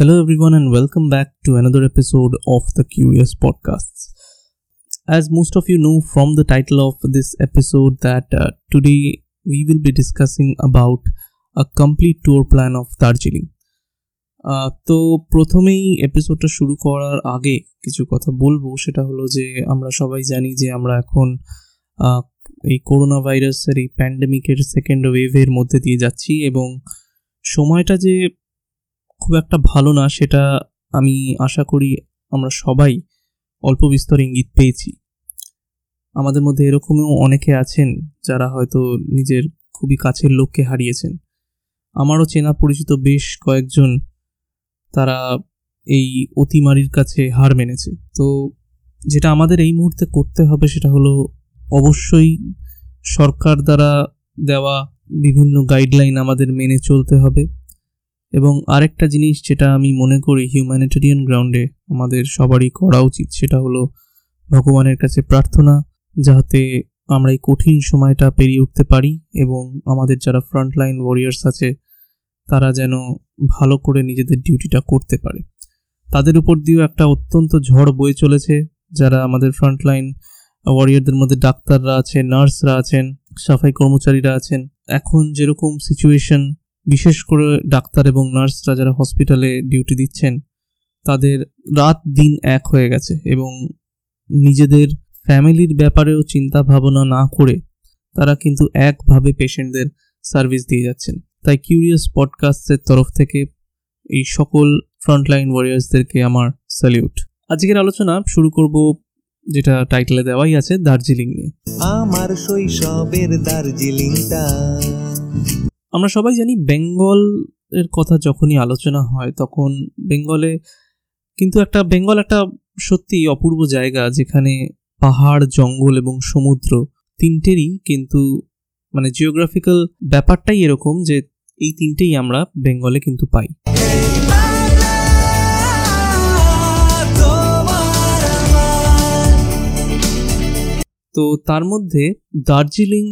Hello, everyone, and welcome back to another episode of the Curious Podcasts. As most of you know from the title of this episode, that uh, today we will be discussing about a complete tour plan of. আহ, তো প্রথমেই এপিসোডটা শুরু করার আগে কিছু কথা বলব সেটা হলো যে আমরা সবাই জানি যে আমরা এখন এই করোনা ভাইরাসের এই প্যান্ডেমিকের সেকেন্ড ওয়েভের মধ্যে দিয়ে যাচ্ছি এবং সময়টা যে খুব একটা ভালো না, সেটা আমি আশা করি আমরা সবাই অল্প বিস্তর ইঙ্গিত পেয়েছি। আমাদের মধ্যে এরকমও অনেকে আছেন যারা হয়তো নিজের খুবই কাছের লোককে হারিয়েছেন। আমারও চেনা পরিচিত বেশ কয়েকজন তারা এই অতিমারির কাছে হার মেনেছে। তো যেটা আমাদের এই মুহূর্তে করতে হবে সেটা হলো অবশ্যই সরকার দ্বারা দেওয়া বিভিন্ন গাইডলাইন আমাদের মেনে চলতে হবে। এবং আরেকটা জিনিস যেটা আমি মনে করি হিউম্যানিটেরিয়ান গ্রাউন্ডে আমাদের সবারই করা উচিত, সেটা হলো ভগবানের কাছে প্রার্থনা যাতে আমরা এই কঠিন সময়টা পেরিয়ে উঠতে পারি এবং আমাদের যারা ফ্রন্টলাইন ওয়ারিয়ার্স আছে, তারা যেন ভালো করে নিজেদের ডিউটিটা করতে পারে। তাদের উপর দিয়েও একটা অত্যন্ত ঝড় বয়ে চলেছে, যারা আমাদের ফ্রন্টলাইন ওয়ারিয়ারদের মধ্যে ডাক্তাররা আছে নার্সরা আছেন, সাফাই কর্মচারীরা আছেন। এখন যেরকম সিচুয়েশন বিশেষ করে ডাক্তার এবং নার্সরা যারা হসপিটালে ডিউটি দিচ্ছেন, তাদের রাত দিন এক হয়ে গেছে এবং নিজেদের ফ্যামিলির ব্যাপারেও চিন্তা ভাবনা না করে তারা কিন্তু একভাবে পেশেন্টদের সার্ভিস দিয়ে যাচ্ছেন। তাই কিউরিয়াস পডকাস্টের তরফ থেকে এই সকল ফ্রন্টলাইন ওয়ারিয়ার্সদেরকে আমার স্যালিউট আজকের আলোচনা শুরু করব যেটা টাইটেলে দেওয়াই আছে, দার্জিলিং নিয়ে। আমার শৈশবের দার্জিলিংটা। আমরা সবাই জানি বেঙ্গল এর কথা যখনই আলোচনা হয়, তখন বেঙ্গলে কিন্তু একটা, বেঙ্গল একটা সত্যি অপূর্ব জায়গা যেখানে পাহাড়, জঙ্গল এবং সমুদ্র তিনটেরই কিন্তু মানে জিওগ্রাফিক্যাল ব্যাপারটাই এরকম যে এই তিনটেই আমরা বেঙ্গলে কিন্তু পাই। তো তার মধ্যে দার্জিলিং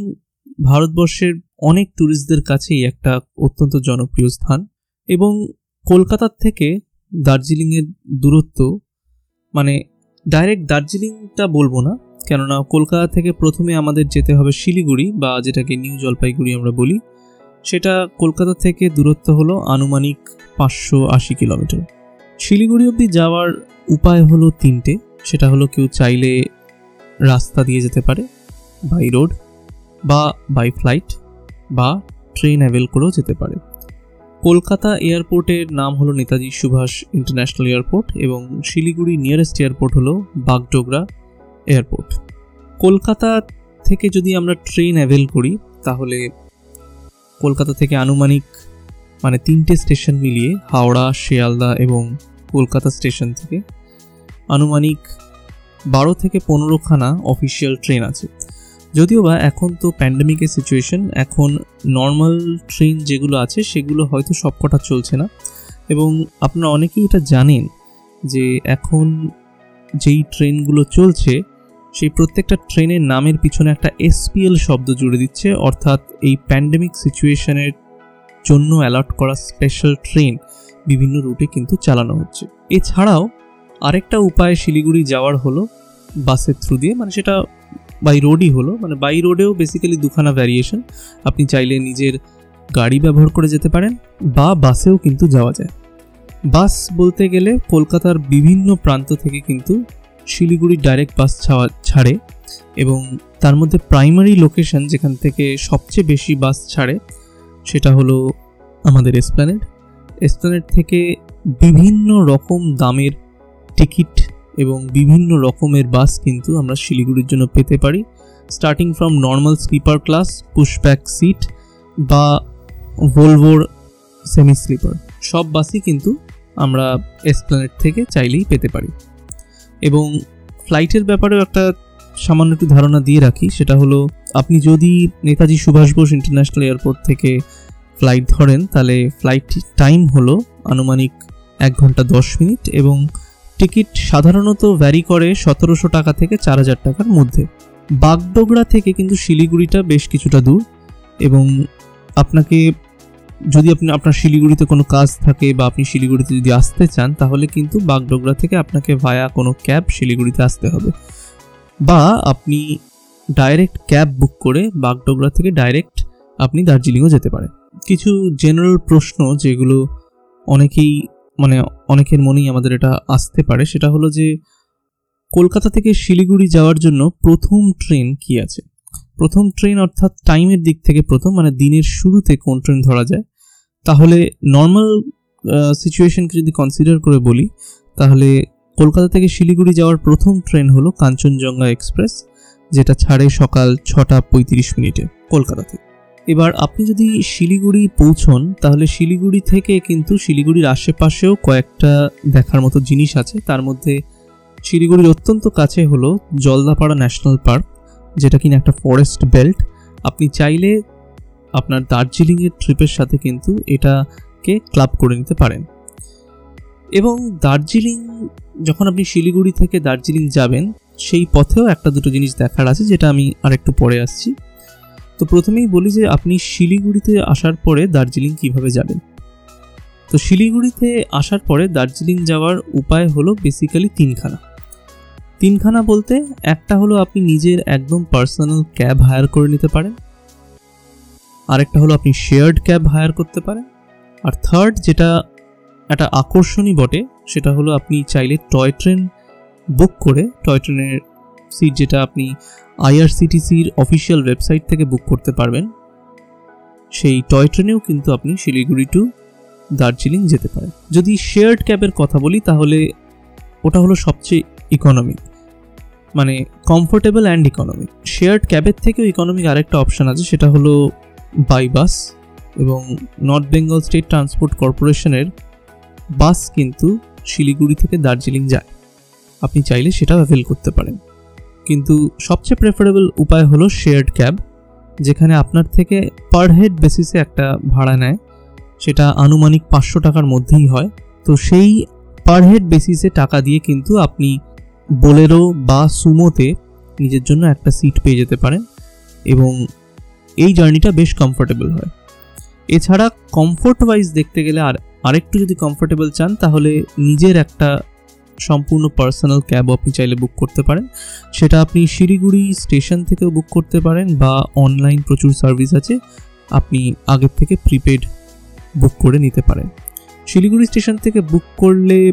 ভারতবর্ষের অনেক ট্যুরিস্টদের কাছেই একটা অত্যন্ত জনপ্রিয় স্থান এবং কলকাতার থেকে দার্জিলিংয়ের দূরত্ব মানে ডাইরেক্ট দার্জিলিংটা বলব না, কেননা কলকাতা থেকে প্রথমে আমাদের যেতে হবে শিলিগুড়ি বা যেটাকে নিউ জলপাইগুড়ি আমরা বলি, সেটা কলকাতা থেকে দূরত্ব হলো আনুমানিক পাঁচশো আশি কিলোমিটার। শিলিগুড়ি অবধি যাওয়ার উপায় হলো তিনটে, সেটা হলো কেউ চাইলে রাস্তা দিয়ে যেতে পারে বাই রোড বা বাই ফ্লাইট বা ট্রেন অ্যাভেল করেও যেতে পারে। কলকাতা এয়ারপোর্টের নাম হলো নেতাজি সুভাষ ইন্টারন্যাশনাল এয়ারপোর্ট এবং শিলিগুড়ি নিয়ারেস্ট এয়ারপোর্ট হলো বাগডোগরা এয়ারপোর্ট। কলকাতা থেকে যদি আমরা ট্রেন অ্যাভেল করি, তাহলে কলকাতা থেকে আনুমানিক মানে তিনটে স্টেশন মিলিয়ে হাওড়া, শিয়ালদা এবং কলকাতা স্টেশন থেকে আনুমানিক বারো থেকে পনেরোখানা অফিসিয়াল ট্রেন আছে। যদিও বা এখন তো প্যান্ডেমিকের সিচুয়েশন এখন নর্মাল ট্রেন যেগুলো আছে, সেগুলো হয়তো সবকটা চলছে না। এবং আপনারা অনেকেই এটা জানেন যে এখন যেই ট্রেনগুলো চলছে, সেই প্রত্যেকটা ট্রেনের নামের পিছনে একটা এসপিএল শব্দ জুড়ে দিচ্ছে। অর্থাৎ এই প্যান্ডেমিক সিচুয়েশনের জন্য অ্যালার্ট করা স্পেশাল ট্রেন বিভিন্ন রুটে কিন্তু চালানো হচ্ছে। এছাড়াও আরেকটা উপায় শিলিগুড়ি যাওয়ার হলো বাসের থ্রু দিয়ে মানে সেটা বাই রোডই হলো মানে বাই রোডেও বেসিক্যালি দুখানা ভ্যারিয়েশন আপনি চাইলে নিজের গাড়ি ব্যবহার করে যেতে পারেন, বা বাসেও কিন্তু যাওয়া যায়। বাস বলতে গেলে কলকাতার বিভিন্ন প্রান্ত থেকে কিন্তু শিলিগুড়ি ডাইরেক্ট বাস ছাড়ে, এবং তার মধ্যে প্রাইমারি লোকেশন যেখান থেকে সবচেয়ে বেশি বাস ছাড়ে, সেটা হলো আমাদের এসপ্ল্যানেড এসপ্ল্যানেড থেকে বিভিন্ন রকম দামের টিকিট এবং বিভিন্ন রকমের বাস কিন্তু আমরা শিলিগুড়ির জন্য পেতে পারি। Starting from normal sleeper class pushback seat বা ভোলভোর সেমি স্লিপার সব বাসই কিন্তু আমরা এসপ্ল্যানেট থেকে চাইলেই পেতে পারি। এবং ফ্লাইটের ব্যাপারেও একটা সামান্য একটু ধারণা দিয়ে রাখি, সেটা হলো আপনি যদি নেতাজি সুভাষ বোস ইন্টারন্যাশনাল এয়ারপোর্ট থেকে ফ্লাইট ধরেন, তাহলে ফ্লাইট টাইম হলো আনুমানিক এক ঘণ্টা দশ মিনিট এবং টিকিট সাধারণত ভ্যারি করে সতেরোশো টাকা থেকে চার হাজার টাকার মধ্যে। বাগডোগরা থেকে কিন্তু শিলিগুড়িটা বেশ কিছুটা দূর এবং আপনাকে যদি আপনি, আপনার শিলিগুড়িতে কোনো কাজ থাকে বা আপনি শিলিগুড়িতে যদি আসতে চান, তাহলে কিন্তু বাগডোগরা থেকে আপনাকে ভায়া কোনো ক্যাব শিলিগুড়িতে আসতে হবে। বা আপনি ডাইরেক্ট ক্যাব বুক করে বাগডোগরা থেকে ডাইরেক্ট আপনি দার্জিলিংও যেতে পারেন। কিছু জেনারেল প্রশ্ন যেগুলো অনেকেই মানে অনেকের মনেই আমাদের এটা আসতে পারে, সেটা হলো যে কলকাতা থেকে শিলিগুড়ি যাওয়ার জন্য প্রথম ট্রেন কি আছে? প্রথম ট্রেন অর্থাৎ টাইমের দিক থেকে প্রথম মানে দিনের শুরুতে কোন ট্রেন ধরা যায়? তাহলে নর্মাল সিচুয়েশনকে যদি কনসিডার করে বলি, তাহলে কলকাতা থেকে শিলিগুড়ি যাওয়ার প্রথম ট্রেন হলো কাঞ্চনজঙ্ঘা এক্সপ্রেস, যেটা ছাড়ে সকাল ছটা পঁয়ত্রিশ মিনিটে কলকাতা থেকে এবার আপনি যদি শিলিগুড়ি পৌঁছন, তাহলে শিলিগুড়ি থেকে কিন্তু শিলিগুড়ির আশেপাশেও কয়েকটা দেখার মতো জিনিস আছে। তার মধ্যে শিলিগুড়ির অত্যন্ত কাছে হলো জলদাপাড়া ন্যাশনাল পার্ক, যেটা কিনা একটা ফরেস্ট বেল্ট। আপনি চাইলে আপনার দার্জিলিংয়ের ট্রিপের সাথে কিন্তু এটাকে ক্লাব করে নিতে পারেন। এবং দার্জিলিং, যখন আপনি শিলিগুড়ি থেকে দার্জিলিং যাবেন, সেই পথেও একটা দুটো জিনিস দেখার আছে, যেটা আমি আরেকটু পরে আসছি। তো প্রথমেই বলি যে আপনি শিলিগুড়িতে আসার পরে দার্জিলিং কীভাবে যাবেন? তো শিলিগুড়িতে আসার পরে দার্জিলিং যাওয়ার উপায় হলো বেসিক্যালি তিনখানা। তিনখানা বলতে একটা হলো আপনি নিজের একদম পার্সোনাল ক্যাব হায়ার করে নিতে পারেন। আরেকটা হলো আপনি শেয়ার্ড ক্যাব হায়ার করতে পারেন। আর থার্ড যেটা একটা আকর্ষণই বটে, সেটা হলো আপনি চাইলে টয় ট্রেন বুক করে টয় ট্রেনের সিট যেটা আপনি আইআরসিটিসির অফিসিয়াল ওয়েবসাইট থেকে বুক করতে পারবেন। সেই টয় ট্রেনেও কিন্তু আপনি শিলিগুড়ি টু দার্জিলিং যেতে পারেন। যদি শেয়ার্ড ক্যাবের কথা বলি, তাহলে ওটা হলো সবচেয়ে ইকোনমিক মানে কমফোর্টেবল অ্যান্ড ইকোনমিক শেয়ার্ড ক্যাবের থেকেও ইকোনমিক আরেকটা অপশান আছে, সেটা হলো বাই বাস এবং নর্থ বেঙ্গল স্টেট ট্রান্সপোর্ট কর্পোরেশনের বাস কিন্তু শিলিগুড়ি থেকে দার্জিলিং যায়। আপনি চাইলে সেটাও অ্যাভেল করতে পারেন। কিন্তু সবচেয়ে প্রেফারেবল উপায় হলো শেয়ার্ড ক্যাব যেখানে আপনার থেকে পার হেড বেসিসে একটা ভাড়া নেয়। সেটা আনুমানিক পাঁচশো টাকার মধ্যেই হয়। তো সেই পার হেড বেসিসে টাকা দিয়ে কিন্তু আপনি বোলেরো বা সুমোতে নিজের জন্য একটা সিট পেয়ে যেতে পারেন এবং এই জার্নিটা বেশ কমফোর্টেবল হয়। এছাড়া কমফোর্ট ওয়াইজ দেখতে গেলে আর আরেকটু যদি কমফোর্টেবল চান, তাহলে নিজের একটা সম্পূর্ণ পার্সোনাল ক্যাবও আপনি চাইলে বুক করতে পারেন। সেটা আপনি শিলিগুড়ি স্টেশন থেকেও বুক করতে পারেন বা অনলাইন প্রচুর সার্ভিস আছে, আপনি আগের থেকে প্রিপেড বুক করে নিতে পারেন। শিলিগুড়ি স্টেশন থেকে বুক করলে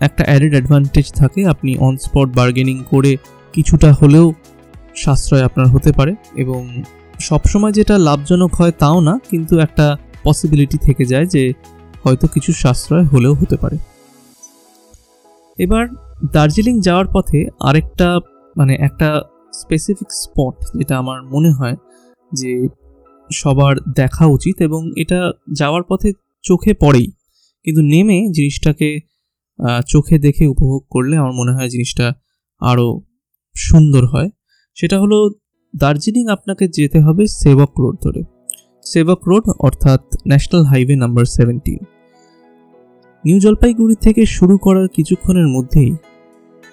একটা অ্যাডেড অ্যাডভান্টেজ থাকে, আপনি অন স্পট বার্গেনিং করে কিছুটা হলেও সাশ্রয় আপনার হতে পারে এবং সবসময় যেটা লাভজনক হয় তাও না, কিন্তু একটা পসিবিলিটি থেকে যায় যে হয়তো কিছু সাশ্রয় হলেও হতে পারে। এবার দার্জিলিং যাওয়ার পথে আরেকটা মানে একটা স্পেসিফিক স্পট যেটা আমার মনে হয় যে সবার দেখা উচিত এবং এটা যাওয়ার পথে চোখে পড়েই। কিন্তু নেমে জিনিসটাকে চোখে দেখে উপভোগ করলে আমার মনে হয় জিনিসটা আরও সুন্দর হয়। সেটা হলো দার্জিলিং আপনাকে যেতে হবে সেবক রোড ধরে। সেবক রোড অর্থাৎ national highway number seventeen. New Jalpaiguri থেকে শুরু করার কিছুক্ষণের মধ্যেই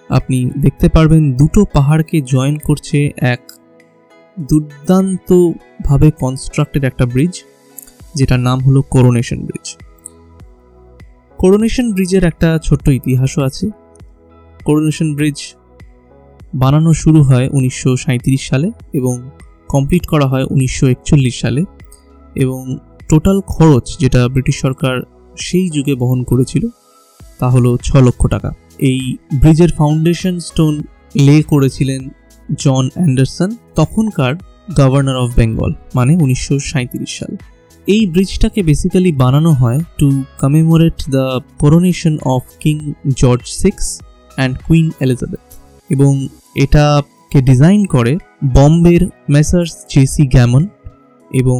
আপনি দেখতে পারবেন দুটো পাহাড়কে জয়েন করছে এক দুর্দান্তভাবে কনস্ট্রাক্টেড একটা ব্রিজ যেটার নাম হলো করোনেশন ব্রিজ করোনেশন ব্রিজের একটা ছোট্ট ইতিহাসও আছে। করোনেশন ব্রিজ বানানো শুরু হয় উনিশশো সাঁইত্রিশ সালে এবং কমপ্লিট করা হয় উনিশশো একচল্লিশ সালে এবং টোটাল খরচ যেটা ব্রিটিশ সরকার সেই যুগে বহন করেছিল, তা হলো ছ লক্ষ টাকা। এই ব্রিজের ফাউন্ডেশন স্টোন লে করেছিলেন জন অ্যান্ডারসন, তখনকার গভর্নর অফ বেঙ্গল মানে উনিশশো সাঁইত্রিশ সাল। এই ব্রিজটাকে বেসিক্যালি বানানো হয় to commemorate the coronation of King George six and Queen Elizabeth এবং এটাকে ডিজাইন করে বম্বের মেসার্স জেসি গ্যামন এবং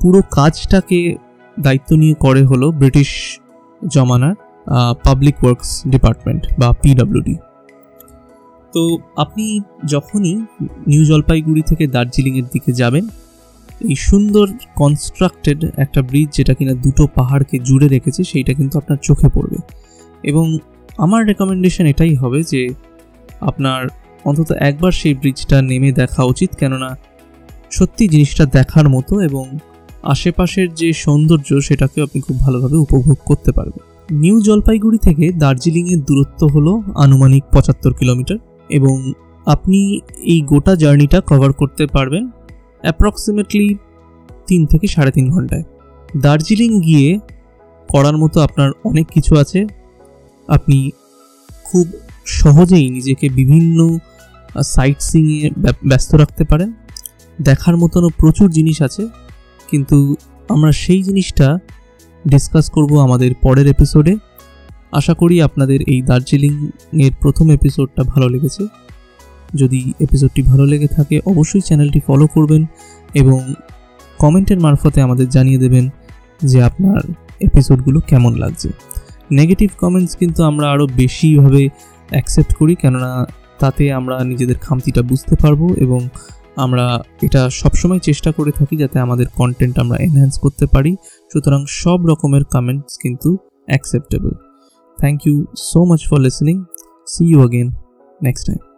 পুরো কাজটাকে দায়িত্ব নিয়ে করে হলো ব্রিটিশ জমানার পাবলিক ওয়ার্কস ডিপার্টমেন্ট বা পিডব্লিউডি তো আপনি যখনই নিউ জলপাইগুড়ি থেকে দার্জিলিংয়ের দিকে যাবেন, এই সুন্দর কনস্ট্রাক্টেড একটা ব্রিজ যেটা কিনা দুটো পাহাড়কে জুড়ে রেখেছে, সেইটা কিন্তু আপনার চোখে পড়বে। এবং আমার রেকমেন্ডেশন এটাই হবে যে আপনার অন্তত একবার সেই ব্রিজটা নেমে দেখা উচিত, কেননা সত্যি জিনিসটা দেখার মতো এবং আশেপাশের যে সৌন্দর্য সেটাকে আপনি খুব ভালোভাবে উপভোগ করতে পারবেন। নিউ জলপাইগুড়ি থেকে দার্জিলিংয়ের দূরত্ব হলো আনুমানিক পঁচাত্তর কিলোমিটার এবং আপনি এই গোটা জার্নিটা কভার করতে পারবেন অ্যাপ্রক্সিমেটলি তিন থেকে সাড়ে তিন ঘন্টায়। দার্জিলিং গিয়ে করার মতো আপনার অনেক কিছু আছে। আপনি খুব সহজেই নিজেকে বিভিন্ন সাইট সিংয়ে ব্যস্ত রাখতে পারেন। দেখার মতনও প্রচুর জিনিস আছে। কিন্তু আমরা সেই জিনিসটা ডিসকাস করব আমাদের পরের এপিসোডে আশা করি আপনাদের এই দার্জিলিংয়ের প্রথম এপিসোডটা ভালো লেগেছে। যদি এপিসোডটি ভালো লেগে থাকে, অবশ্যই চ্যানেলটি ফলো করবেন এবং কমেন্টের মারফতে আমাদের জানিয়ে দেবেন যে আপনার এপিসোডগুলো কেমন লাগছে। নেগেটিভ কমেন্টস কিন্তু আমরা আরও বেশিভাবে অ্যাকসেপ্ট করি, কেননা তাতে আমরা নিজেদের খামতিটা বুঝতে পারব এবং আমরা এটা সবসময় চেষ্টা করে থাকি যাতে আমাদের কন্টেন্ট আমরা এনহ্যান্স করতে পারি। সুতরাং সব রকমের কমেন্টস কিন্তু acceptable thank you so much for listening see you again next time